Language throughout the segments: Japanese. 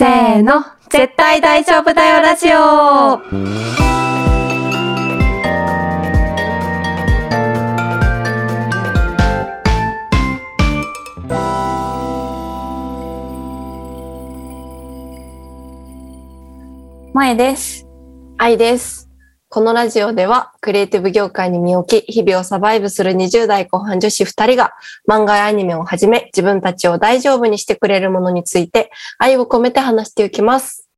せーの、絶対大丈夫だよラジオ萌です。愛です。このラジオでは、クリエイティブ業界に身を置き、日々をサバイブする20代後半女子2人が、漫画やアニメをはじめ、自分たちを大丈夫にしてくれるものについて、愛を込めて話していきます。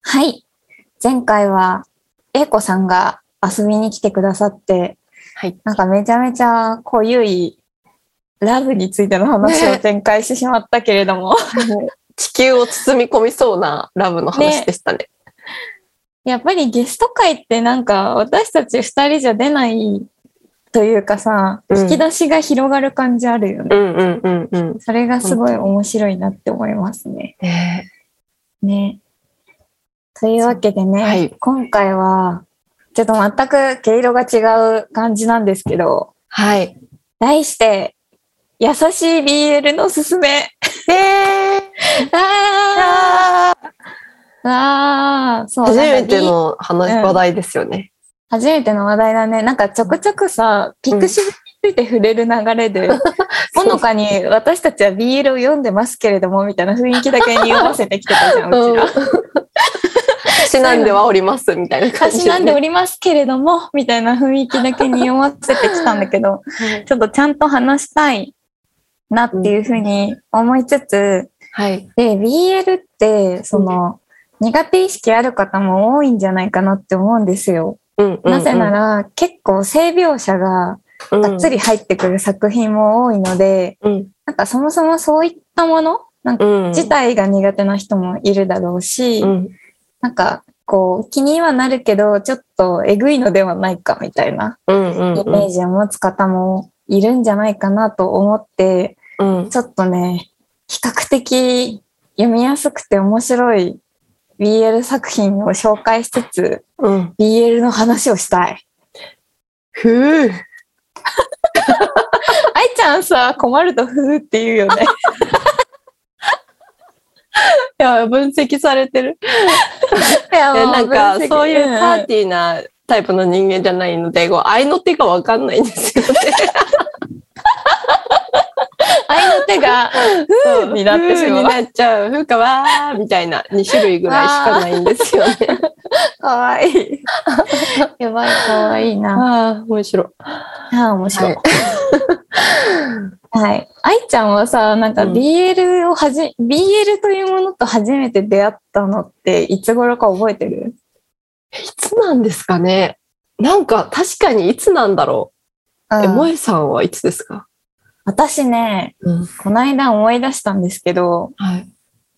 はい。前回は、英子さんが遊びに来てくださって、はい。なんかめちゃめちゃ濃ゆいラブについての話をね展開してしまったけれども、地球を包み込みそうなラブの話でしたね。やっぱりゲスト会ってなんか私たち二人じゃ出ないというかさ、うん引き出しが広がる感じあるよね。うんうんうんうん。それがすごい面白いなって思いますね。ねね。というわけでね、はい今回は、ちょっと全く毛色が違う感じなんですけど、はい。題して、優しい BL のすすめ。えあー あー、そう。初めての話、うん話題ですよね。初めての話題だね。なんかちょくちょくさ、ピクシブについて触れる流れで、ほのかに私たちは BL を読んでますけれども、みたいな雰囲気だけ匂わせてきてたじゃん、うちら。私なんではおります、みたいな感じ私なんでおりますけれども、みたいな雰囲気だけ匂わせてきたんだけど、ちょっとちゃんと話したいなっていうふうに思いつつ、はい。で、BL って、その、苦手意識ある方も多いんじゃないかなって思うんですよ。なぜなら、結構性描写ががっつり入ってくる作品も多いので、うん。なんかそもそもそういったものなんかうん。自体が苦手な人もいるだろうし、うん。なんかこう気にはなるけど、ちょっとえぐいのではないかみたいなイメージを持つ方もいるんじゃないかなと思って、うん。ちょっとね、比較的読みやすくて面白い BL 作品を紹介しつつ、うん。BL の話をしたい。ふう。愛ちゃんさ、困るとふーって言うよね。いや、分析されてる。いやえなんか、そういうパー。ティーなタイプの人間じゃないので、こう、愛の手がわかんないんですよね。愛の手が、ふーになってしまう。になっちゃう。ふうかわーみたいな2種類ぐらいしかないんですよね。かわいい。やばい、かわいいな。ああ、面白い。ああ、面白い。ははい。愛ちゃんはさ、なんかうん BL をはじ、BL というものと初めて出会ったのっていつ頃か覚えてる？いつなんですかねなんか、確かにいつなんだろう。え、うん萌えさんはいつですか？私ね、うん。この間思い出したんですけど、はい。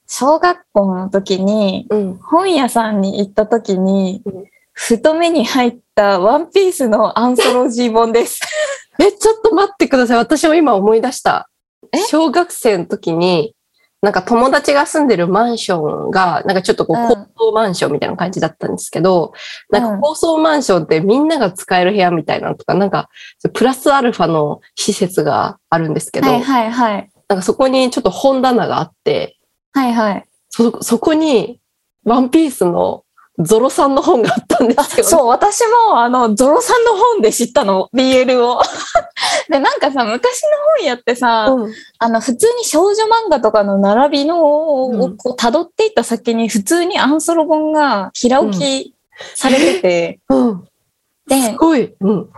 小学校の時にうん。本屋さんに行った時にうん、ふと目に入ったワンピースのアンソロジー本です。え、ちょっと待ってください。私も今思い出したえ？小学生の時に、なんか友達が住んでるマンションが、なんかちょっとこううん高層マンションみたいな感じだったんですけど、なんうんか高層マンションってみんなが使える部屋みたいなのとか、なんかプラスアルファの施設があるんですけど、はいはいはい。なんかそこにちょっと本棚があって、はいはい。そ、そこにワンピースのゾロさんの本があったんですよ。そう、私も、あの、ゾロさんの本で知ったの、BL を。で、なんかさ、昔の本屋ってさ、うんあの、普通に少女漫画とかの並びのうんをこう辿っていった先に、普通にアンソロ本が平置きされてて、うん。です、ごい。うん。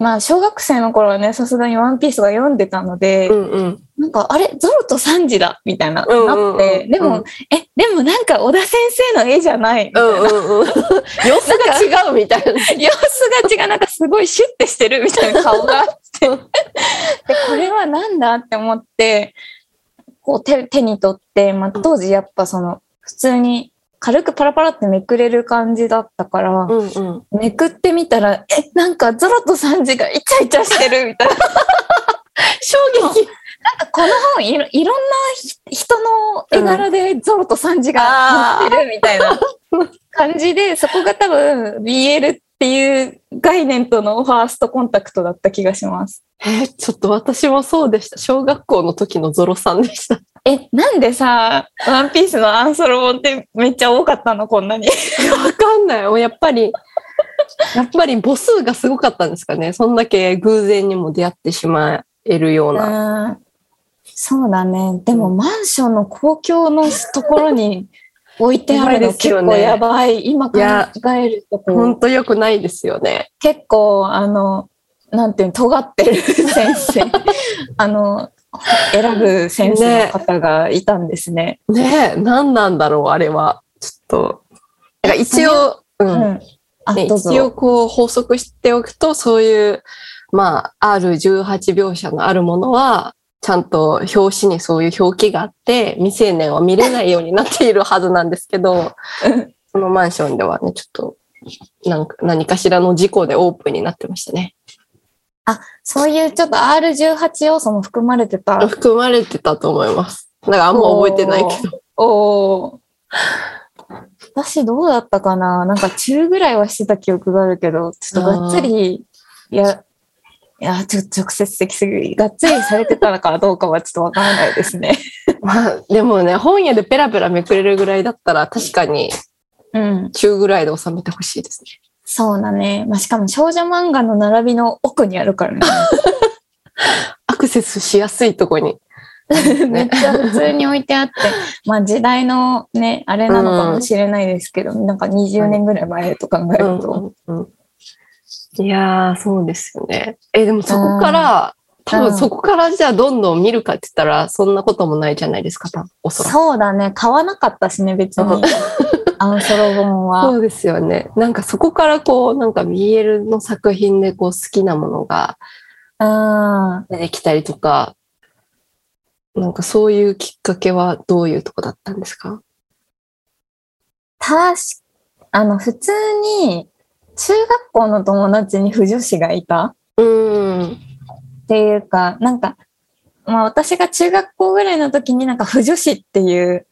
まあ、小学生の頃はね、さすがにワンピースが読んでたので、うんうん。なんか、あれ、ゾロとサンジだみたいな、うんうんうんなって、でも、うんえ、でもなんか、小田先生の絵じゃない？みたいな。うんうんうん。様子が違うみたいな。様子が違う、なんかすごいシュッてしてるみたいな顔があって。で、これはなんだって思って、こう手手に取って、まあ、当時やっぱその、普通に軽くパラパラってめくれる感じだったから、うんうん。めくってみたら、え、なんかゾロとサンジがイチャイチャしてるみたいな。衝撃。なんかこの本いろ、いろんなひ人の絵柄でゾロとサンジが載ってるみたいな感じで、そこが多分 BL っっていう概念とのファーストコンタクトだった気がします。えーちょっと私もそうでした。小学校の時のゾロさんでした。え、なんでさ、ワンピースのアンソロ本ってめっちゃ多かったのこんなに？わかんない。もうやっぱり、やっぱり母数がすごかったんですかね。そんだけ偶然にも出会ってしまえるような。うんそうだね。でもマンションの公共のところに置いてあるの結構やばい。今考えるとこう本当良くないですよね。結構、あの、なんていうの、尖ってる先生、あの、選ぶ先生の方がいたんですね。ねえ、何なんだろう、あれは。ちょっと。だから一応、う。うんね。一応こう法則しておくと、そういう、まあ、R18 描写のあるものは、ちゃんと表紙にそういう表記があって、未成年は見れないようになっているはずなんですけど、そのマンションではね、ちょっと、なんか何かしらの事故でオープンになってましたね。そういうちょっと R18 要素も含まれてた。含まれてたと思います。だからあんま覚えてないけど。おー私どうだったかな？なんか中ぐらいはしてた記憶があるけど、ちょっとがっつり、いや、いや、ちょっと直接的すぎる。がっつりされてたのかどうかはちょっとわからないですね。まあ、でもね、本屋でペラペラめくれるぐらいだったら、確かにうん。中ぐらいで収めてほしいですね。そうだね。まあ、しかも少女漫画の並びの奥にあるからね。アクセスしやすいとこに。めっちゃ普通に置いてあって、まあ時代のね、あれなのかもしれないですけど、なんか20年ぐらい前と考えると。うんうんいやー、そうですよね。え、でもそこから、多分そこからじゃあどんどん見るかって言ったら、そんなこともないじゃないですか、多分おそらく。そうだね。買わなかったしね、別に。アンソロ本は。そうですよね。なんかそこからこう、なんか BL の作品でこう好きなものがうん。出てきたりとか、なんかそういうきっかけはどういうとこだったんですか？確か、あの、普通に、中学校の友達に不女子がいたうーん。っていうか、なんか、まあ私が中学校ぐらいの時になんか不女子っていう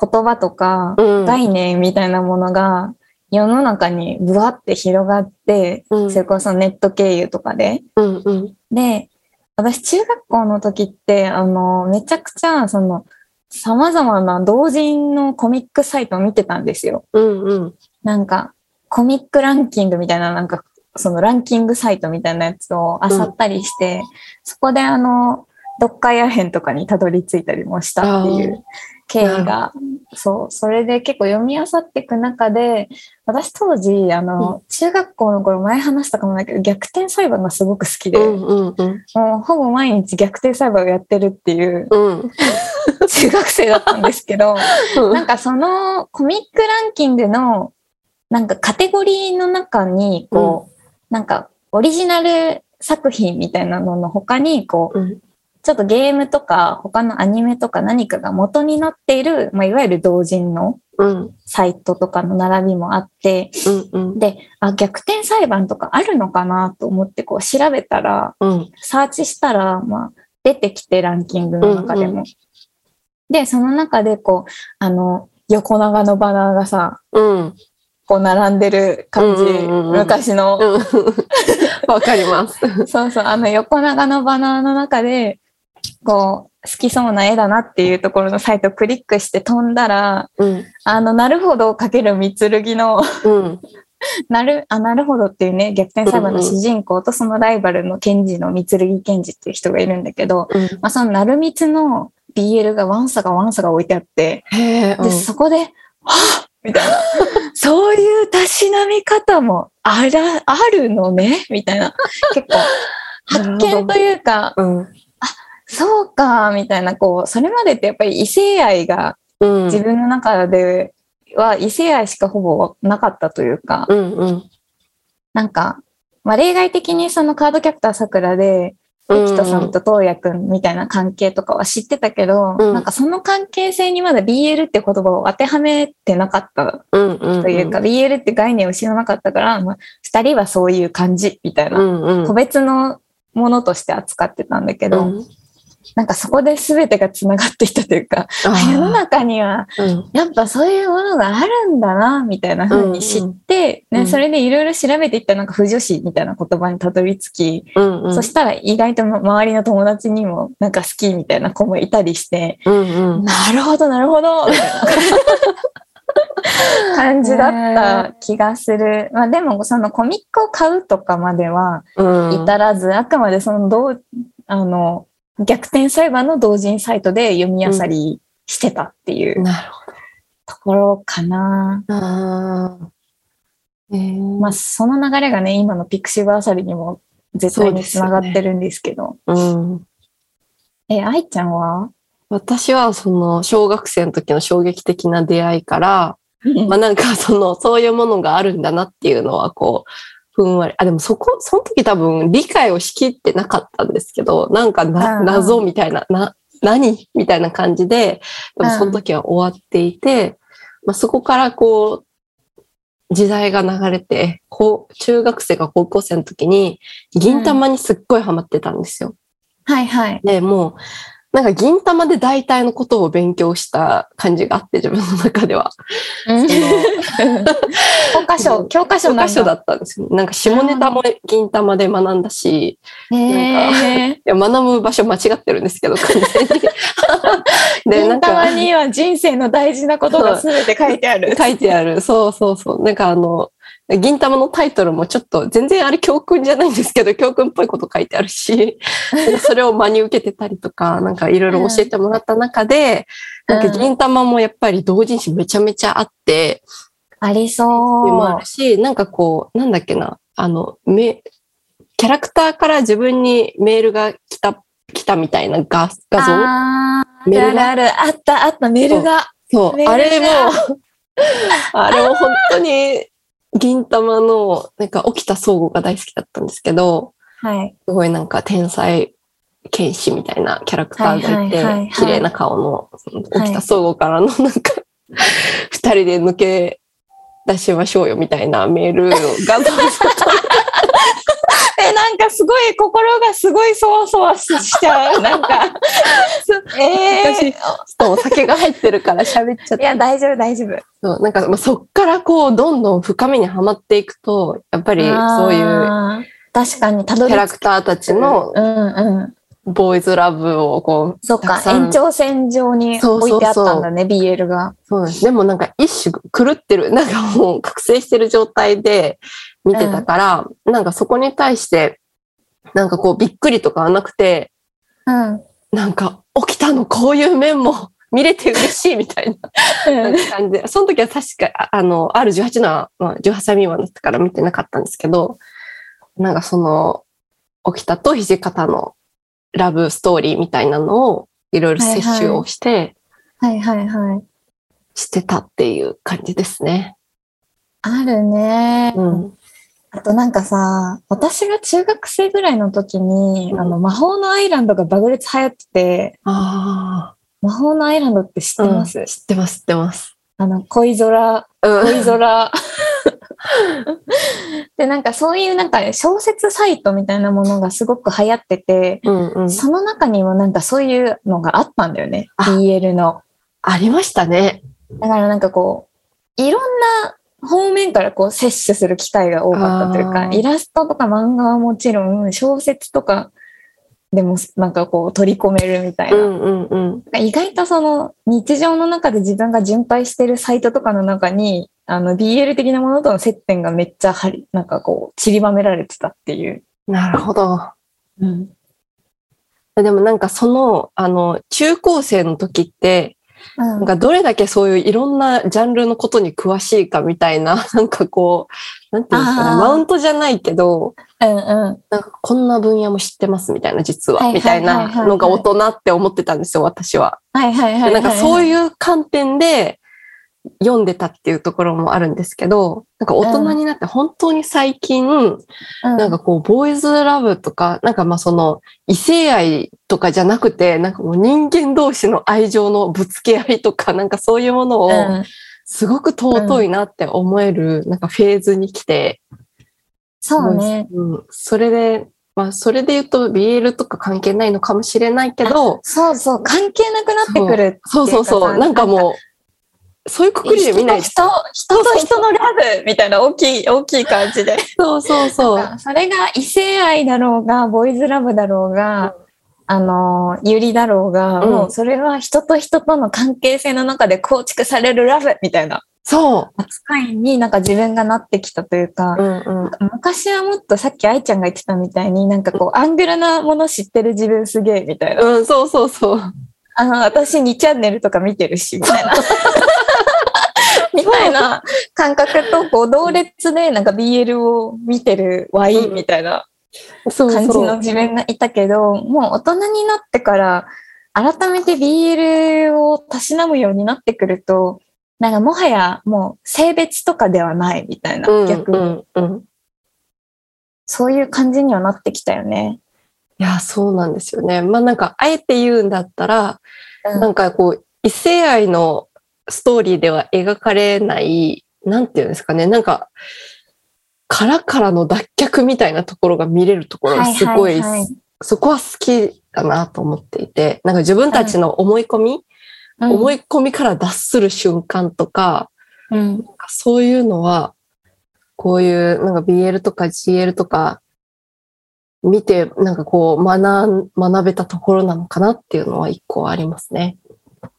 言葉とか、うん。概念みたいなものが世の中にブワって広がって、うんそれこそネット経由とかで。うんうん。で、私中学校の時って、あの、めちゃくちゃ、その、様々な同人のコミックサイトを見てたんですよ。うんうん。なんか、コミックランキングみたいな、なんか、そのランキングサイトみたいなやつを漁ったりして、そこであの、読解アヘンとかにたどり着いたりもしたっていう経緯が、そう、それで結構読み漁っていく中で、私当時、あの、中学校の頃前話したかもだけど、逆転裁判がすごく好きで、うんうんうん。もうほぼ毎日逆転裁判をやってるっていううん。中学生だったんですけど、なんかそのコミックランキングのなんかカテゴリーの中にこう、なんかオリジナル作品みたいなのの他にこう、うんちょっとゲームとか他のアニメとか何かが元になっている、まあ、いわゆる同人のうん。サイトとかの並びもあって、うんうん。で、あ、逆転裁判とかあるのかなと思ってこう調べたら、うん。サーチしたら、まあ、出てきてランキングの中でも。うんで、その中で、こう、あの、横長のバナーがさ、うん。こう並んでる感じ、うんうんうんうん。昔の、うん。わかります。そうそう、あの横長のバナーの中で、こう、好きそうな絵だなっていうところのサイトをクリックして飛んだら、うん。あの、なるほどかける三剣の、うん。なる、あ、なるほどっていうね、逆転裁判の主人公とそのライバルの検事の三剣検事っていう人がいるんだけど、うん。まあ、そのなるみつの BL がワンサがワンサが置いてあって。で、そこで、はぁみたいな。そういうたしなみ方もあら、あるのね？みたいな。結構、発見というか、うんそうか、みたいな、こう、それまでってやっぱり異性愛がうん。自分の中では異性愛しかほぼなかったというか、うんうん。なんか、まあ、例外的にそのカードキャプターさくらで、うん。ゆきとさんと東也くんみたいな関係とかは知ってたけど、うん。なんかその関係性にまだ BL って言葉を当てはめてなかったうんうんというか、BL って概念を知らなかったから、まあ、二人はそういう感じみたいな、うんうん。個別のものとして扱ってたんだけど、うんなんかそこで全てが繋がっていったというか、世の中にはうん。やっぱそういうものがあるんだな、みたいな風に知って、うんうん。ね、それでいろいろ調べていったらなんか不女子みたいな言葉にたどり着き、うんうん。そしたら意外と周りの友達にもなんか好きみたいな子もいたりして、うんうん。なるほど、なるほど、感じだった気がする。まあでもそのコミックを買うとかまではうん。至らず、あくまでそのどう、あの、逆転裁判の同人サイトで読み漁りしてたっていうなるほところかな。ど。あーえーまあその流れがね、今のピクシブあさりにも絶対につながってるんですけど。うんえ、愛ちゃんは？私はその小学生の時の衝撃的な出会いから、まあなんかその、そういうものがあるんだなっていうのはこう、ふんわり。あ、でもそこ、その時多分理解をしきってなかったんですけど、なんかな謎みたいな、な、何みたいな感じで、でもその時は終わっていて、まあそこからこう、時代が流れて、こう、中学生が高校生の時に、銀玉にすっごいハマってたんですよ。はいはい。で、もう、なんか銀玉で大体のことを勉強した感じがあって、自分の中では。教科書、教科書。教科書だったんですよ。なんか下ネタも銀玉で学んだし、へーいや学ぶ場所間違ってるんですけど、完全に。で、なん銀玉か、には人生の大事なことが全て書いてある。書いてある。そうそうそう。なんかあの、銀玉のタイトルもちょっと全然あれ教訓じゃないんですけど、教訓っぽいこと書いてあるし、それを真に受けてたりとか、なんかいろいろ教えてもらった中で、なんか銀玉もやっぱり同人誌めちゃめちゃあって、ありそもあうるし、なんかこう、なんだっけな、あの、め、キャラクターから自分にメールが来た、来たみたいな画画像？あーメールが？あるある、あったあった、メールが。そう、メールあれもが、あれも本当に、銀玉の、なんか、起きた相互が大好きだったんですけど、はい。すごいなんか天才剣士みたいなキャラクターがいはいはいはいはいて、綺麗な顔の、起きた相互からのなんか、二人で抜け出しましょうよみたいなメールがえ、なんかすごい、心がすごいそわそわしちゃう。なんか。え私、ー、ちょっとお酒が入ってるから喋っちゃって。いや、大丈夫、大丈夫。そうなんか、まあ、そっからこう、どんどん深みにはまっていくと、やっぱりそういう確かに、キャラクターたちのうんうん。ボーイズラブをこう、そったか延長線上に置いてあったんだね、BL が。そうなんです。でもなんか一種狂ってる、なんかもう覚醒してる状態で見てたから、なんかそこに対して、なんかこうびっくりとかはなくて、うん。なんか起きたのこういう面も 見れて嬉しいみたいななんか感じで、その時は確か、ああの、R18 のは、まあ、18歳未満だったから見てなかったんですけど、なんかその、起きたと土方のラブストーリーみたいなのをいろいろ摂取をして、はいはいはい。してたっていう感じですね。あるね。うん。あとなんかさ、私が中学生ぐらいの時に、うんあの、魔法のアイランドが爆裂流行ってて、あ魔法のアイランドって知あ。ってます、うん知ってます、知ってます。あの、恋空、うん。恋空。で、なんかそういうなんか小説サイトみたいなものがすごく流行ってて、うんうん。その中にもなんかそういうのがあったんだよね。あ BL の。ありましたね。だからなんかこう、いろんな方面からこう摂取する機会が多かったというか、イラストとか漫画はもちろん、小説とかでもなんかこう取り込めるみたいな。うんうんうん。意外とその日常の中で自分が巡回してるサイトとかの中に、あの BL 的なものとの接点がめっちゃはり、なんかこう散りばめられてたっていう。なるほど。うん。でもなんかその、あの、中高生の時って、うんなんかどれだけそういういろんなジャンルのことに詳しいかみたいな、なんかこう、なんていうんですかね、マウントじゃないけど、うんうん。なんかこんな分野も知ってますみたいな、実は、みたいないのが大人って思ってたんですよ、私は。はいはいはいはい、でなんかそうう。いう観点で読んでたっていうところもあるんですけど、なんか大人になって本当に最近、なんかこう、ボーイズラブとか、なんかまあその、異性愛とかじゃなくて、なんかもう人間同士の愛情のぶつけ合いとか、なんかそういうものを、うん、すごく尊いなって思える、なんかフェーズに来て、そうね。うん。それで、まあ、それで言うと BL とか関係ないのかもしれないけど、そうそう、関係なくなってくるそうそうそう。なんかもう、そういうくくりで見ない人と人、人と人のラブみたいな大きい、大きい感じで。そうそうそう。それが異性愛だろうが、ボーイズラブだろうが、あの、ゆりだろうが、うんもうそれは人と人との関係性の中で構築されるラブみたいなそ扱いになんか自分がなってきたというかう。、うんうん。昔はもっとさっき愛ちゃんが言ってたみたいになんかこうアングルなもの知ってる自分すげえみたいな。うん、そうそうそう。あの、私2チャンネルとか見てるし、みたいな。みたいな感覚とこう同列でなんか BL を見てるワインみたいな感じ。の自分がいたけど、もう大人になってから改めて BL をたしなむようになってくると、なんかもはやもう性別とかではないみたいな、うん逆に。そういう感じにはなってきたよね。いや、そうなんですよね。まあなんか、あえて言うんだったら、なんかこう、異性愛のストーリーでは描かれない、なんていうんですかね、なんか、殻からの脱却みたいなところが見れるところがすごい、はいはい。はいそこは好きだなと思っていて、なんか自分たちの思い込み、うん。思い込みから脱する瞬間とか、うん。なんかそういうのは、こういうなんか BL とか GL とか見て、なんかこう学ん、学べたところなのかなっていうのは一個ありますね。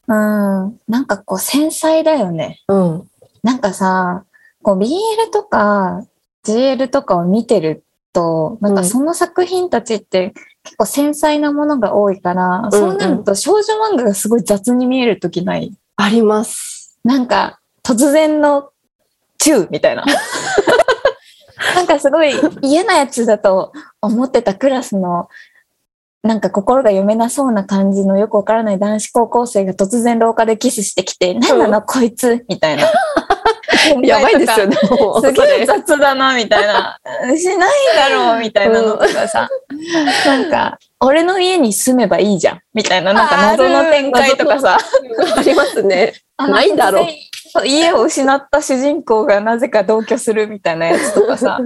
うん。なんかこう繊細だよね。うん。なんかさ、こう BL とか GL とかを見てると、なんかその作品たちって結構繊細なものが多いから、そうなると少女漫画がすごい雑に見えるときない？あります。なんか突然のチューみたいな。なんかすごい嫌なやつだと思ってたクラスのなんか心が読めなそうな感じのよくわからない男子高校生が突然廊下でキスしてきて、なんなのこいつみたいな。やばいですよね、もう。すげえ雑だな、みたいな。しないだろう、みたいなのとかさ。なんか、俺の家に住めばいいじゃん、みたいな、なんか謎の展開とかさ。ありますね。ないだろう家を失った主人公がなぜか同居するみたいなやつとかさ。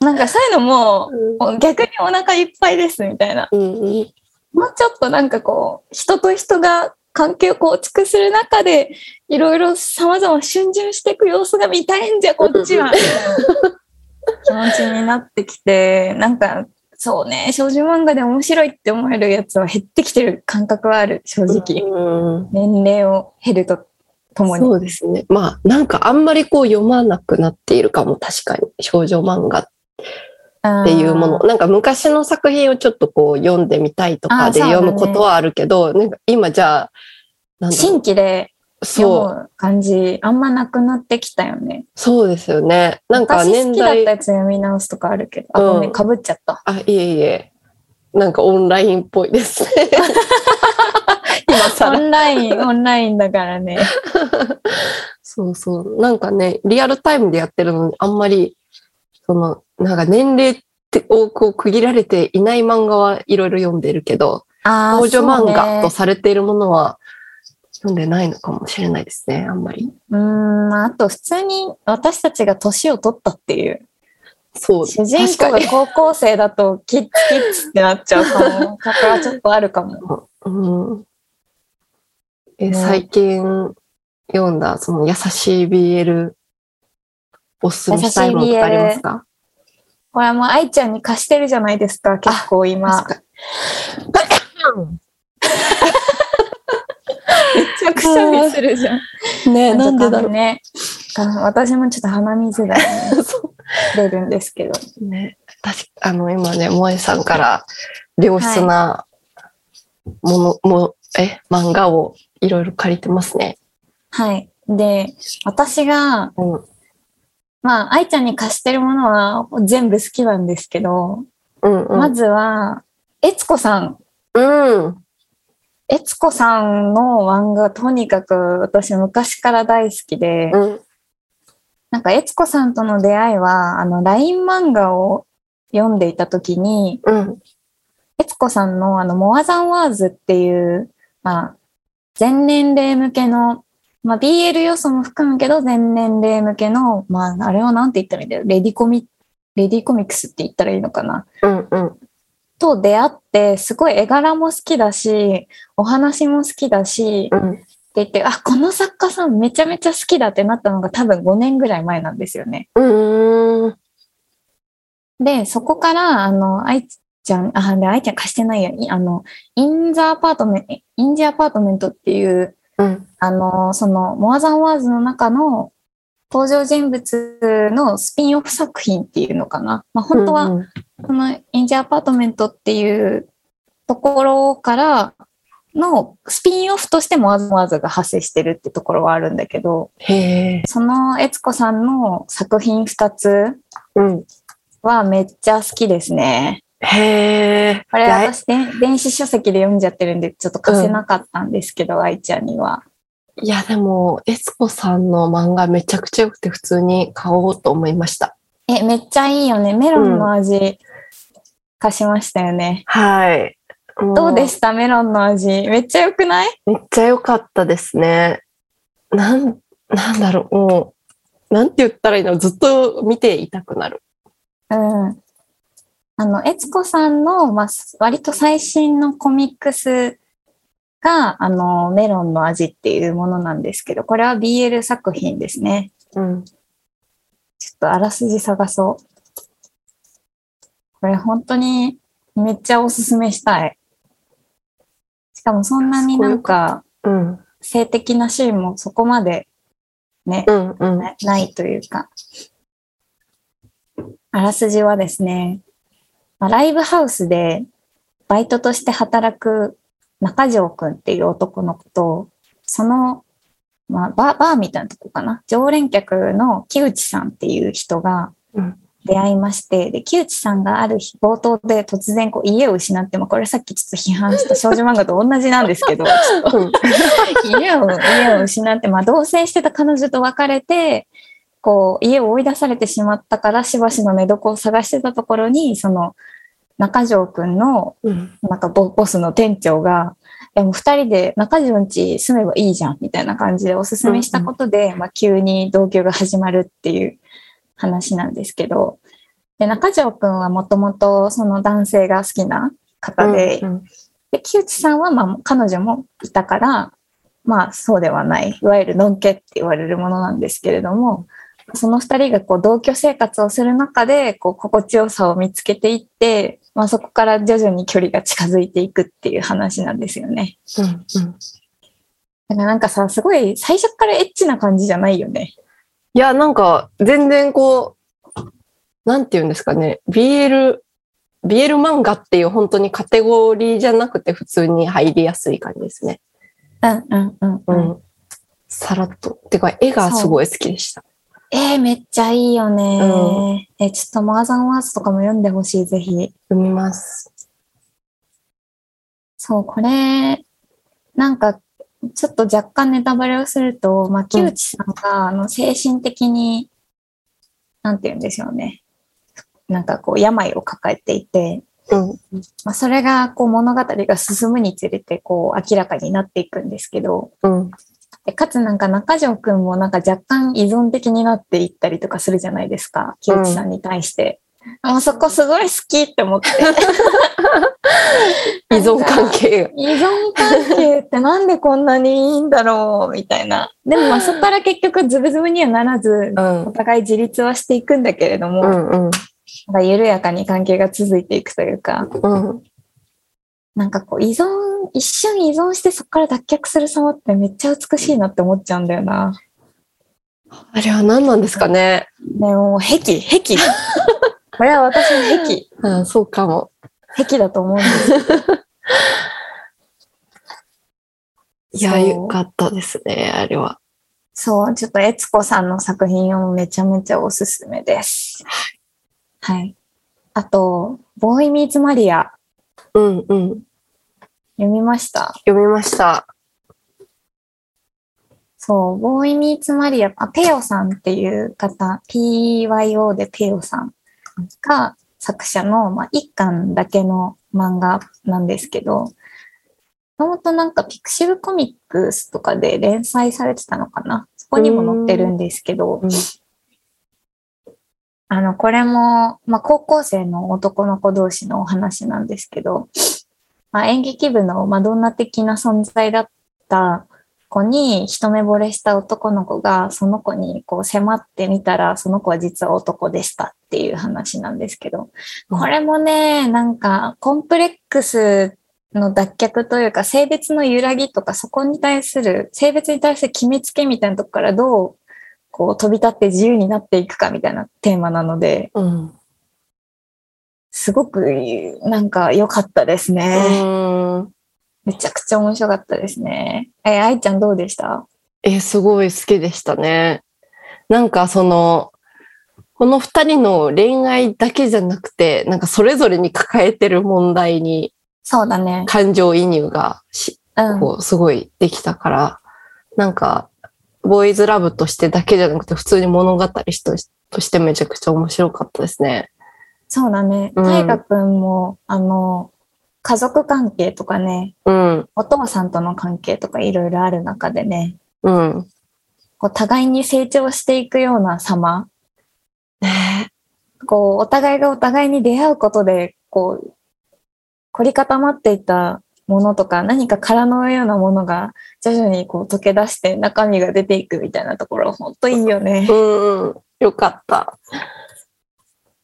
なんかそういうのも、もう逆にお腹いっぱいです、みたいな。うんうんもうちょっとなんかこう、人と人が関係を構築する中で、いろいろ様々逡巡していく様子が見たいんじゃ、こっちは。気持ちになってきて、なんか、そうね、少女漫画で面白いって思えるやつは減ってきてる感覚はある、正直。うん年齢を減るとともに。そうですね。まあ、なんかあんまりこう読まなくなっているかも、確かに。少女漫画っていうもの。なんか昔の作品をちょっとこう読んでみたいとかで読むことはあるけど、なんか今じゃあ、新規で読そう、む感じ、あんまなくなってきたよね。そうですよね。なんか私年代好きだった、やつ読み直すとかあるけど、あ、ごめうんん、かぶっちゃった。あ、いえいえ。なんかオンラインっぽいですね。今オ更。ンライン、オンラインだからね。そうそう。なんかね、リアルタイムでやってるのに、あんまり、その、なんか年齢ってをこう区切られていない漫画はいろいろ読んでるけど、少女漫画とされているものは読んでないのかもしれないですね、あんまり。うーん、まあ、あと普通に私たちが年を取ったっていう。そう、主人公。が高校生だとキッズキッズってなっちゃうかも。そこはちょっとあるかも。うん、えね最近読んだ、その優しい BL おすすめしたいものとかありますか？これはもう愛ちゃんに貸してるじゃないですか、結構今。めちゃくちゃミするじゃん。にね、なんでだろう。ね。あ私もちょっと鼻水が、ね、そ出るんですけど。うね、確かあの、今ね、萌えさんから良質なもの、もえ、漫画をいろいろ借りてますね。はい。で、私が、うん。まあ、愛ちゃんに貸してるものは全部好きなんですけど、うん、うん。まずは、悦子さん。うん。悦子さんの漫画、とにかく私昔から大好きで、うん。なんか悦子さんとの出会いは、あの、LINE 漫画を読んでいた時に、うん。悦子さんのあの、モアザンワーズっていう、まあ、全年齢向けの、まあ、BL 要素も含むけど、全年齢向けの、まあ、あれをなんて言ったらいいんだよ。レディコミ、レディコミックスって言ったらいいのかな。うん。うん。と出会って、すごい絵柄も好きだし、お話も好きだし、うん。って言って、あ、この作家さんめちゃめちゃ好きだってなったのが多分5年ぐらい前なんですよね。うーん。で、そこから、あの、愛ちゃん、あ、で、愛ちゃん貸してないや、いあの、インザアパートメント、インジアパートメントっていう、うん。あの、その、モアザンワーズの中の登場人物のスピンオフ作品っていうのかな。まあ、本当は、うんこのインジアパートメントっていうところからのスピンオフとしてモアザンワーズが発生してるってところはあるんだけど。その悦子さんの作品2つうん。はめっちゃ好きですね。へえ。これ私で電子書籍で読んじゃってるんでちょっと貸せなかったんですけど、愛ちゃんには。いや、でも、悦子さんの漫画めちゃくちゃ良くて普通に買おうと思いました。え、めっちゃいいよね。メロンの味、貸しましたよね。はい。もどうでした？メロンの味。めっちゃ良くない？めっちゃ良かったですね。なん、なんだろう、もう、なんて言ったらいいの？ずっと見ていたくなる。うん。あの、悦子さんの、まあ、割と最新のコミックスが、あの、メロンの味っていうものなんですけど、これは BL 作品ですね。うん。ちょっとあらすじ探そう。これ本当にめっちゃおすすめしたい。しかもそんなになんかうん。性的なシーンもそこまでね、うん。うん。なないというか。あらすじはですね、まあライブハウスでバイトとして働く中条くんっていう男の子と、その、まあ、バー、バーみたいなとこかな。常連客の木内さんっていう人がうん出会いまして、で、木内さんがある日冒頭で突然こう家を失って、まあ、これさっきちょっと批判した 少女漫画と同じなんですけど、家を、家を失って、まあ、同棲してた彼女と別れて、こう、家を追い出されてしまったから、しばしの寝床を探してたところに、その、中条くんの、うん。なんかボボスの店長が、いやもう二人で中条ん家住めばいいじゃん、みたいな感じでおすすめしたことで、まあ、急に同居が始まるっていう話なんですけど、で、中条くんはもともとその男性が好きな方で、うんで、木内さんは、まあ、彼女もいたから、まあ、そうではない。いわゆるのんけって言われるものなんですけれども、その二人がこう同居生活をする中で、こう、心地よさを見つけていって、まあ、そこから徐々に距離が近づいていくっていう話なんですよね。うん。うん。だからなんかさ、すごい最初からエッチな感じじゃないよね。いや、なんか、全然こう、なんて言うんですかね。BL、BL 漫画っていう本当にカテゴリーじゃなくて普通に入りやすい感じですね。うんうんうんううん。ん。さらっと。てか、絵がすごい好きでした。えー、めっちゃいいよね、え、ちょっとマーザンワーズとかも読んでほしい、ぜひ。読みます。そう、これ、なんか、ちょっと若干ネタバレをすると、まあ、木内さんが、あの、精神的に、なんて言うんでしょうね。なんかこう、病を抱えていて、うん。まあ、それが、こう、物語が進むにつれて、こう、明らかになっていくんですけど、うん。でかつなんか中条くんもなんか若干依存的になっていったりとかするじゃないですか。木内さんに対して。あそこすごい好きって思って。依存関係。依存関係ってなんでこんなにいいんだろうみたいな。でもまあそこから結局ズブズブにはならず、うんお。互い自立はしていくんだけれども、うんうん。か緩やかに関係が続いていくというか、うん。なんかこう依存、一瞬依存してそこから脱却する様ってめっちゃ美しいなって思っちゃうんだよな。あれは何なんですかね？ね、もう癖、癖。これは私の癖。うん、そうかも。癖だと思うんです。いや、よかったですね、あれは。そう、ちょっと悦子さんの作品をめちゃめちゃおすすめです。はい。あと、ボーイミーツマリア、うんうん。読みました読みました。そう、ボーイミーツマリア、あ、ペヨさんっていう方、PYO でペヨさんが作者の、まあ、一巻だけの漫画なんですけど、もともとなんかピクシブコミックスとかで連載されてたのかなそこにも載ってるんですけどうん、あの、これも、まあ、高校生の男の子同士のお話なんですけど、まあ、演劇部のマドンナ的な存在だった子に一目惚れした男の子がその子にこう迫ってみたらその子は実は男でしたっていう話なんですけど、これもね、なんかコンプレックスの脱却というか性別の揺らぎとかそこに対する性別に対する決めつけみたいなとこからどうこう飛び立って自由になっていくかみたいなテーマなので、うん。すごくなんか良かったですね。うんめちゃくちゃ面白かったですね。え、愛ちゃんどうでした？え、すごい好きでしたね。なんかその、この二人の恋愛だけじゃなくて、なんかそれぞれに抱えてる問題にそうだね。感情移入がし、うん。こう、すごいできたから、なんか、ボーイズラブとしてだけじゃなくて、普通に物語としとしてめちゃくちゃ面白かったですね。そうだね。うん大河くんも、あの、家族関係とかね、うん、お父さんとの関係とかいろいろある中でね、うん。こう互いに成長していくような様、ねこう、お互いがお互いに出会うことで、こう、凝り固まっていたものとか、何か殻のようなものが徐々にこう溶け出して中身が出ていくみたいなところ、ほんといいよね。うん、うん。よかった。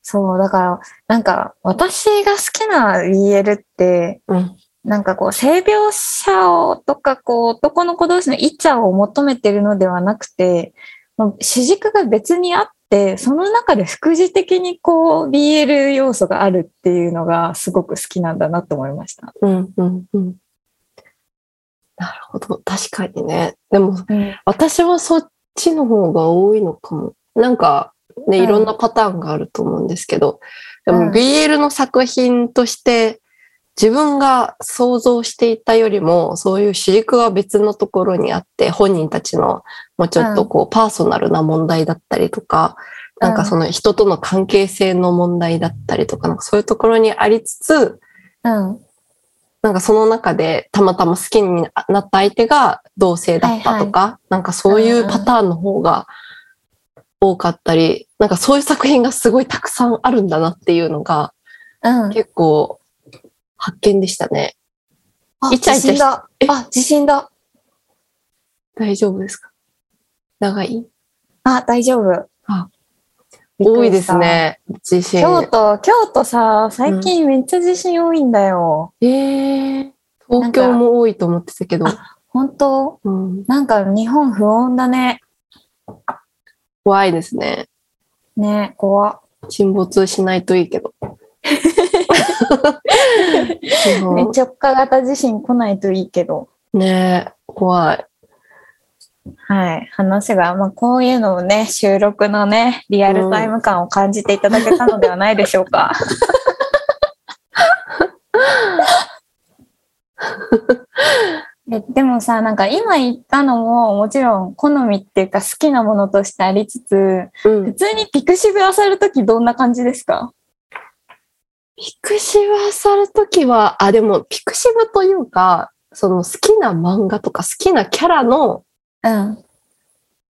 そう、だから、なんか、私が好きな BL って、うん、なんかこう、性描写をとか、こう、男の子同士のイチャを求めてるのではなくて、もう主軸が別にあって、その中で副次的にこう、BL 要素があるっていうのがすごく好きなんだなと思いました。うん、うん、うん。なるほど。確かにね。でも、うん。私はそっちの方が多いのかも。なんか、ね、うんいろんなパターンがあると思うんですけど、でもうん BL の作品として自分が想像していたよりも、そういう主軸は別のところにあって、本人たちのもうちょっとこう、パーソナルな問題だったりとか、なんかその人との関係性の問題だったりとか、なんかそういうところにありつつ、うん。なんかその中でたまたま好きになった相手が同性だったとか、なんかそういうパターンの方が多かったり、なんかそういう作品がすごいたくさんあるんだなっていうのがうん。結構発見でしたね。あ、イチャだ。あ、地震だ。大丈夫ですか？長い？あ、大丈夫。あ多いです。ね。地震。京都、京都さ、最近めっちゃ地震多いんだよ。えー、東京も多いと思ってたけど、本当？うん、なんか日本不穏だね。怖いですね。ね、怖っ。沈没しないといいけど。うんね、直下型地震来ないといいけど。ねえ、怖い。はい。話が、まあ、こういうのをね、収録のね、リアルタイム感を感じていただけたのではないでしょうか。えでもさ、なんか今言ったのももちろん好みっていうか好きなものとしてありつつ、うん普。通にピクシブ漁るときどんな感じですか？ピクシブ漁るときは、あ、でも、ピクシブというか、その好きな漫画とか好きなキャラの、うん。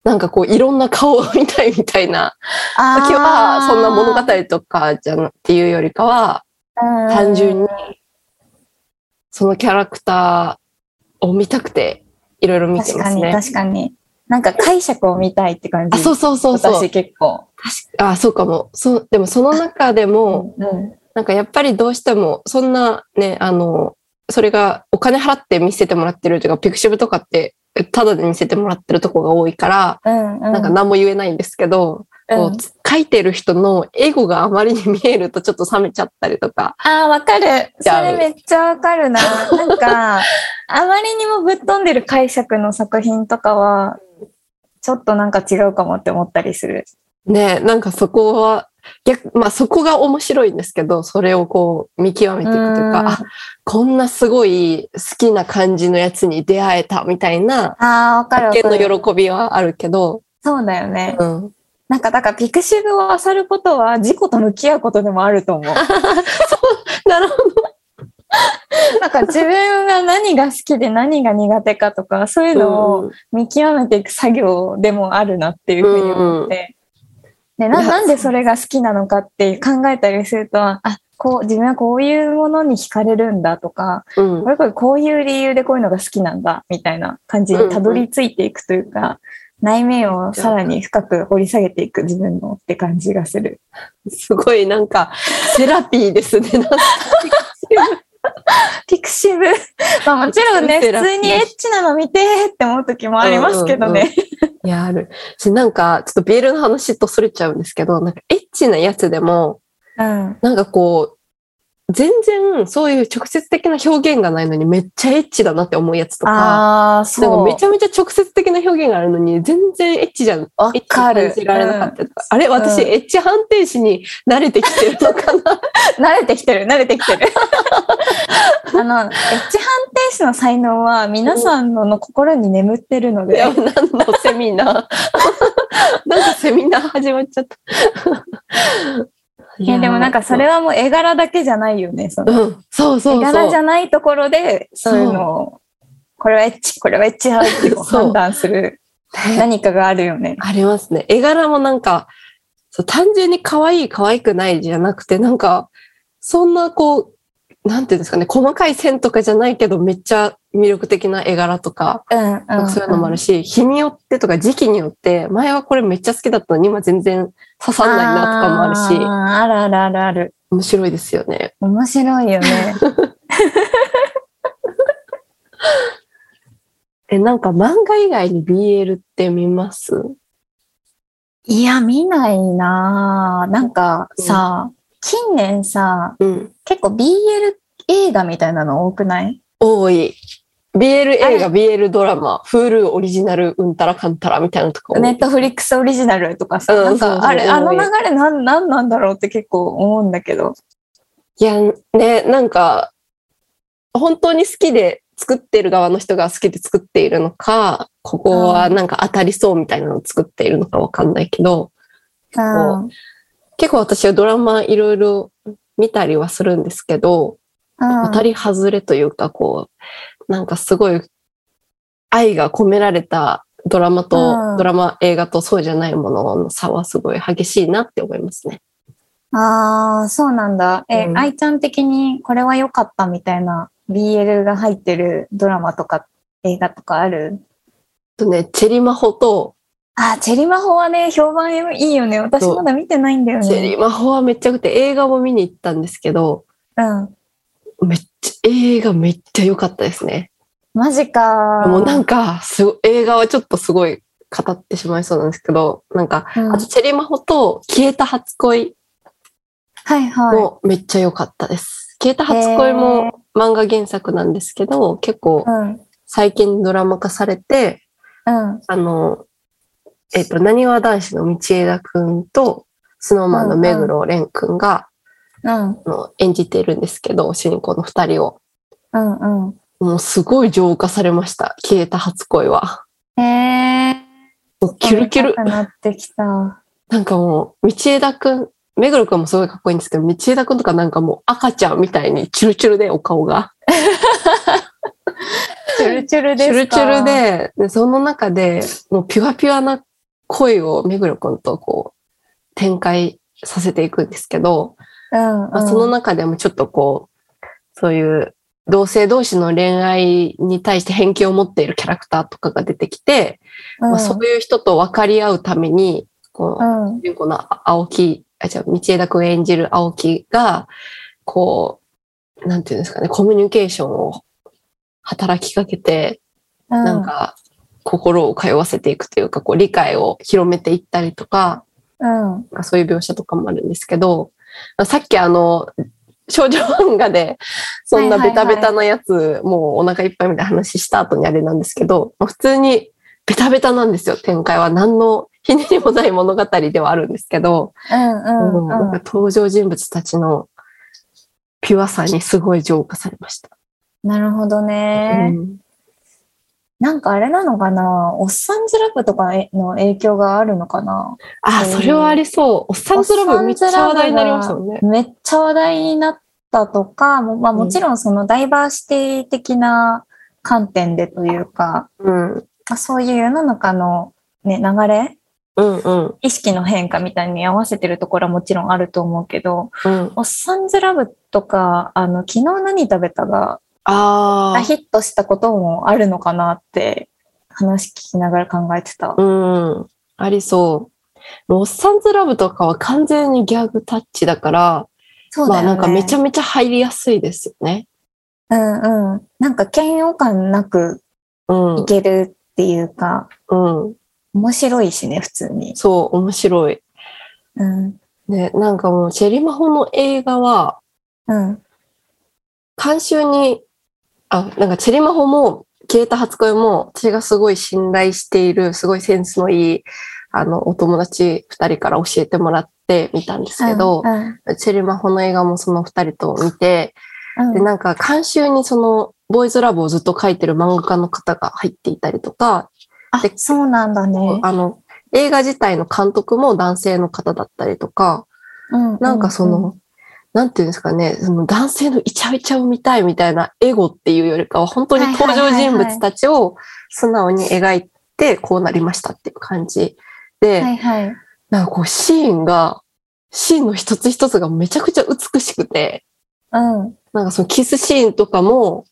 なんかこう、いろんな顔を見たいみたいなあ時は、そんな物語とかじゃなっていうよりかは、単純に、そのキャラクターを見たくて、いろいろ見て確かに、ますね。確かに。なんか解釈を見たいって感じ。あ、そうそうそうそう私。結構。あ、そうかも。そう、でもその中でも、うん。なんかやっぱりどうしても、そんなね、あの、それがお金払って見せてもらってるというか、ピクシブとかって、ただで見せてもらってるとこが多いから、うん、うん。なんか何も言えないんですけど、こう、うん書いてる人のエゴがあまりに見えるとちょっと冷めちゃったりとか。ああ、わかる。それめっちゃわかるな。なんか、あまりにもぶっ飛んでる解釈の作品とかは、ちょっとなんか違うかもって思ったりする。ね、なんかそこは、逆、まあそこが面白いんですけど、それをこう見極めていくというか、うんあ、こんなすごい好きな感じのやつに出会えたみたいな、ああ、わかるわ発。見の喜びはあるけど、そうだよね。うん。なんか、だからピクシブを漁ることは自己と向き合うことでもあると思う。なるほなんか自分が何が好きで何が苦手かとか、そういうのど。を見極めていく作業でもあるなっていうふうに思って。でな、なんでそれが好きなのかって考えたりすると、あ、こう、自分はこういうものに惹かれるんだとか、うんこ。れこれこういう理由でこういうのが好きなんだ、みたいな感じにたどり着いていくというか、内面をさらに深く掘り下げていく自分のって感じがする。すごいなんか、セラピーですね。ピクシブ。まあもちろんね、普通にエッチなの見てって思う時もありますけどね。いや、ある。し、なんか、ちょっとビールの話とそれちゃうんですけど、なんか、エッチなやつでも、うん。なんかこう、全然そういう直接的な表現がないのにめっちゃエッチだなって思うやつとか、ああ、なんそう。かめちゃめちゃ直接的な表現があるのに全然エッチじゃん。わかるられなかったりとか。あれ私、うんエッチ判定士に慣れてきてるのかな？慣れてきてる、慣れてきてる。あの、エッチ判定士の才能は皆さんのの心に眠ってるのでいや、、何のセミナー？なんかセミナー始まっちゃった？いやでもなんかそれはもう絵柄だけじゃないよね。そのうん、そうそう。絵柄じゃないところで、そういうのを、これはエッチ、これはエッチだって判断する何かがあるよね。ありますね。絵柄もなんか、そう単純に可愛い可愛くないじゃなくて、なんか、そんなこう、なんていうんですかね、細かい線とかじゃないけど、めっちゃ魅力的な絵柄とか、うん、なんかうん。そういうのもあるし、日によってとか時期によって、前はこれめっちゃ好きだったのに今全然刺さんないなとかもあるし、あるあるあるある。面白いですよね。面白いよね。え、なんか漫画以外に BL って見ます？いや、見ないなぁなんかさ、近年さ、うん。結構 BL 映画みたいなの多くない？多い。BL 映画、あ BL ドラマ、Hulu オリジナル、うんたらかんたらみたいなのとかネットフリックスオリジナルとかさ、なんかあれ、あの流れなん、なんなんだろうって結構思うんだけど。いや、ね、なんか、本当に好きで作ってる側の人が好きで作っているのか、ここはなんか当たりそうみたいなのを作っているのかわかんないけど、うん。結構私はドラマいろいろ見たりはするんですけど、うん当たり外れというか、こう、なんかすごい愛が込められたドラマと、うんドラマ、映画とそうじゃないものの差はすごい激しいなって思いますね。ああ、そうなんだ。え、うん愛ちゃん的にこれは良かったみたいな BL が入ってるドラマとか映画とかある？とね、チェリマホと、あー、チェリマホはね、評判いいよね。私まだ見てないんだよね。チェリマホはめっちゃくて映画も見に行ったんですけど、うん。めっちゃ、映画めっちゃ良かったですね。マジか。もうなんか、すご映画はちょっとすごい語ってしまいそうなんですけど、なんか、うんあとチェリマホと消えた初恋はいはい。もめっちゃ良かったです。消えた初恋も漫画原作なんですけど、結構うん。最近ドラマ化されて、うん。あの、えっ、と、なにわ男子の道枝くんと、スノーマンの目黒蓮くんが、うん。あの演じているんですけど、主人公の二人を。うん。うん。もうすごい浄化されました。消えた初恋は。へえ。もうキュルキュルなってきた。なんかもう、道枝くん、目黒くんもすごいかっこいいんですけど、道枝くんとかなんかもう赤ちゃんみたいにチュルチュルでお顔が。チュルチュルですか？チュルチュル。で、でその中で、もうピュアピュアな恋を目黒くんとこう、展開させていくんですけど、うん、うん。まあ、その中でもちょっとこう、そういう同性同士の恋愛に対して偏見を持っているキャラクターとかが出てきて、うん、まあ、そういう人と分かり合うために、こう、うん。主人公の青木、あ、じゃ道枝くん演じる青木が、こう、なんていうんですかね、コミュニケーションを働きかけて、うん。なんか、心を通わせていくというか、こう、理解を広めていったりとか、うん。そういう描写とかもあるんですけど、さっきあの、少女漫画で、そんなベタベタなやつ、もうお腹いっぱいみたいな話した後にあれなんですけど、普通にベタベタなんですよ、展開は。何のひねりもない物語ではあるんですけど、うん。うん。なんか登場人物たちのピュアさにすごい浄化されました。なるほどね。うんなんかあれなのかな？おっさんずラブとかの影響があるのかな？あ、それはありそう。おっさんずラブめっちゃ話題になりましたもんね。めっちゃ話題になったとか、もまあ、もちろんそのダイバーシティ的な観点でというか、うん。まあ、そういう世の中の、ね、流れ？うんうん。意識の変化みたいに合わせてるところはもちろんあると思うけど、うん。おっさんずラブとか、あの、昨日何食べたが、あヒットしたこともあるのかなって話聞きながら考えてたあ。。うん。ありそう。もうおっさんずラブとかは完全にギャグタッチだから、そうまあなんかめちゃめめちゃ入りやすいですよね。うんうん。なんか嫌悪感なくうん。いけるっていうか、うん。面白いしね、普通に。そう、面白い。うん。ね、なんかもう、チェリマホの映画は、うん。監修に、あ、なんかチェリマホも、消えた初恋も、私がすごい信頼している、すごいセンスのいい、あの、お友達二人から教えてもらって見たんですけど、うんチェリマホの映画もその二人と見て、うん。で、なんか監修にその、ボーイズラブをずっと書いてる漫画家の方が入っていたりとか、あ、そうなんだね。あの、映画自体の監督も男性の方だったりとか、うん。なんかそ、の、なんていうんですかね、その男性のイチャイチャを見たいみたいなエゴっていうよりかは、本当に登場人物たちを素直に描いて、こうなりましたっていう感じで、はいはい。なんかこうシーンが、シーンの一つ一つがめちゃくちゃ美しくて、うん。なんかそのキスシーンとかも、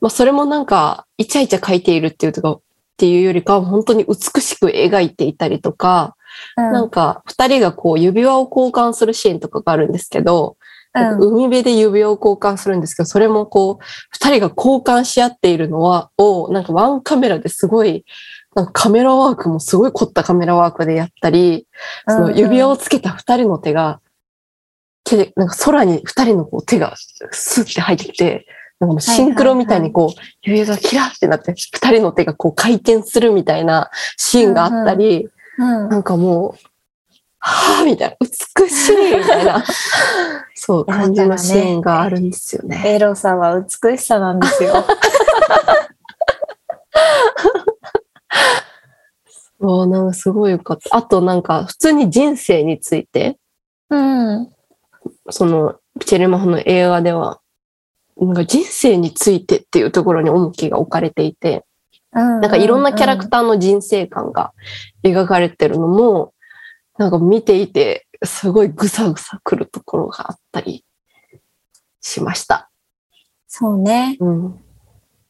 まあそれもなんかイチャイチャ描いているっていうとか、っていうよりかは本当に美しく描いていたりとか、なんか二人がこう指輪を交換するシーンとかがあるんですけど、なんか海辺で指輪を交換するんですけど、それもこう、二人が交換し合っているのは、を、なんかワンカメラですごい、なんかカメラワークもすごい凝ったカメラワークでやったり、その指輪をつけた二人の手が、手、なんか空に二人のこう手がスッて入ってきて、なんかもうシンクロみたいにこう、指輪がキラッてなって、二人の手がこう回転するみたいなシーンがあったり、うん。なんかもう、はぁみたいな、美しいみたいな、そう、感じのシーンがあるんですよね。エロさは美しさなんですよ。そう、なんかすごいよかった。あとなんか、普通に人生について、うん。その、チェルマホの映画では、なんか人生についてっていうところに重きが置かれていて、ななんかいろんなキャラクターの人生観が描かれてるのも、なんか見ていて、すごいぐさぐさくるところがあったりしました。そうね。うん。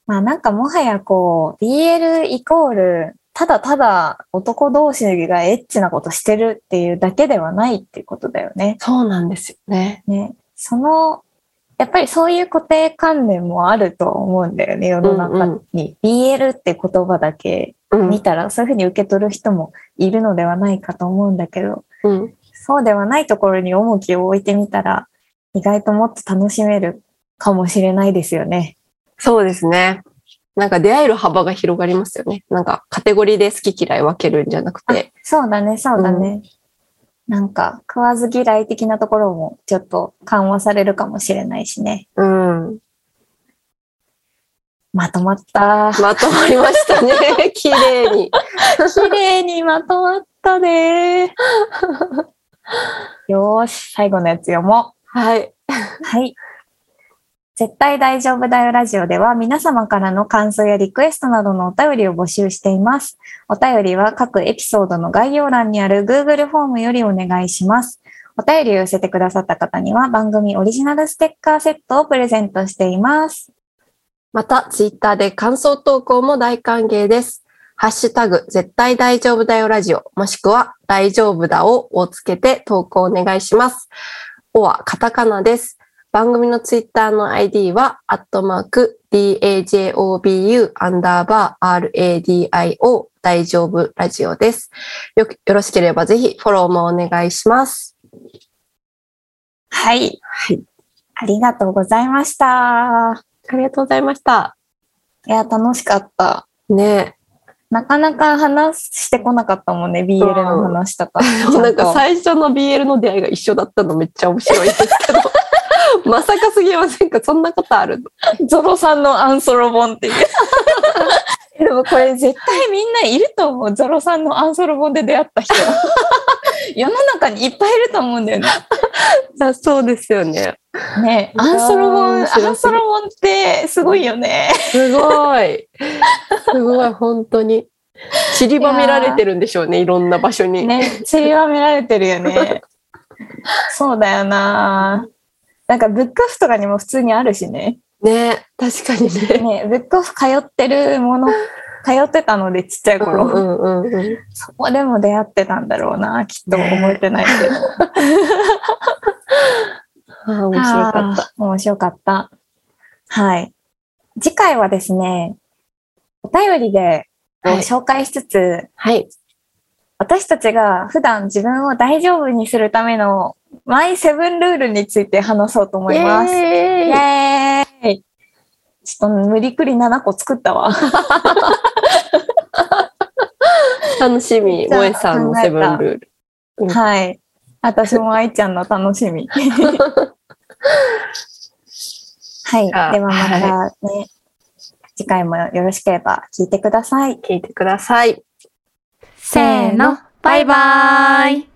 まあなんかもはやこう、BL イコール、ただただ男同士がエッチなことしてるっていうだけではないっていうことだよね。そうなんですよね。ね。その、やっぱりそういう固定観念もあると思うんだよね、世の中に。BL って言葉だけうん。見たらそういうふうに受け取る人もいるのではないかと思うんだけど、うん。そうではないところに重きを置いてみたら、意外ともっと楽しめるかもしれないですよね。そうですね。なんか出会える幅が広がりますよね。なんかカテゴリーで好き嫌い分けるんじゃなくて。そうだね、そうだね。なんか、食わず嫌い的なところもちょっと緩和されるかもしれないしね。うん。まとまった。まとまりましたね。綺麗に。綺麗にまとまったね。よーし、最後のやつ読もう。はい。はい。絶対大丈夫だよラジオでは皆様からの感想やリクエストなどのお便りを募集しています。お便りは各エピソードの概要欄にある Google フォームよりお願いします。お便りを寄せてくださった方には番組オリジナルステッカーセットをプレゼントしています。また、ツイッターで感想投稿も大歓迎です。ハッシュタグ、絶対大丈夫だよラジオ、もしくは、大丈夫だををつけて投稿お願いします。おはカタカナです。番組のツイッターの ID は、アットマーク、DAJOBU アンダーバー RADIO 大丈夫ラジオです。よく、よろしければぜひフォローもお願いします。はい。はい。ありがとうございました。ありがとうございました。いや、楽しかった。ねなかなか話してこなかったもんね、BL の話とか。え。なんか最初の BL の出会いが一緒だったのめっちゃ面白いですけど。まさかすぎませんか？そんなことあるの？ゾロさんのアンソロ本っていう。でもこれ絶対みんないると思う。ゾロさんのアンソロ本で出会った人。世の中にいっぱいいると思うんだよね。あそうですよね。ねアンソロ本、面白すぎアンソロ本ってすごいよね。すごい。すごい、本当に。散りばめられてるんでしょうね、いろんな場所に。ね、散りばめられてるよね。そうだよな。なんかブックオフとかにも普通にあるしね。ね確かにね。ね、ブックオフ通ってるもの、通ってたのでちっちゃいうん頃、うんうんうん。そこでも出会ってたんだろうな、きっと覚えてないけど。ああ、面白かった。面白かった。はい。次回はですね、お便りで紹介しつつ、はい。私たちが普段自分を大丈夫にするためのマイセブンルールについて話そうと思います。イイエーイエーイちょっと無理くり7個作ったわ。楽しみ。萌えさんのセブンルール。うんはい。私も愛ちゃんの楽しみ。はい。あではまたね、次回もよろしければ聞いてください。聞いてください。せーの、バイバーイ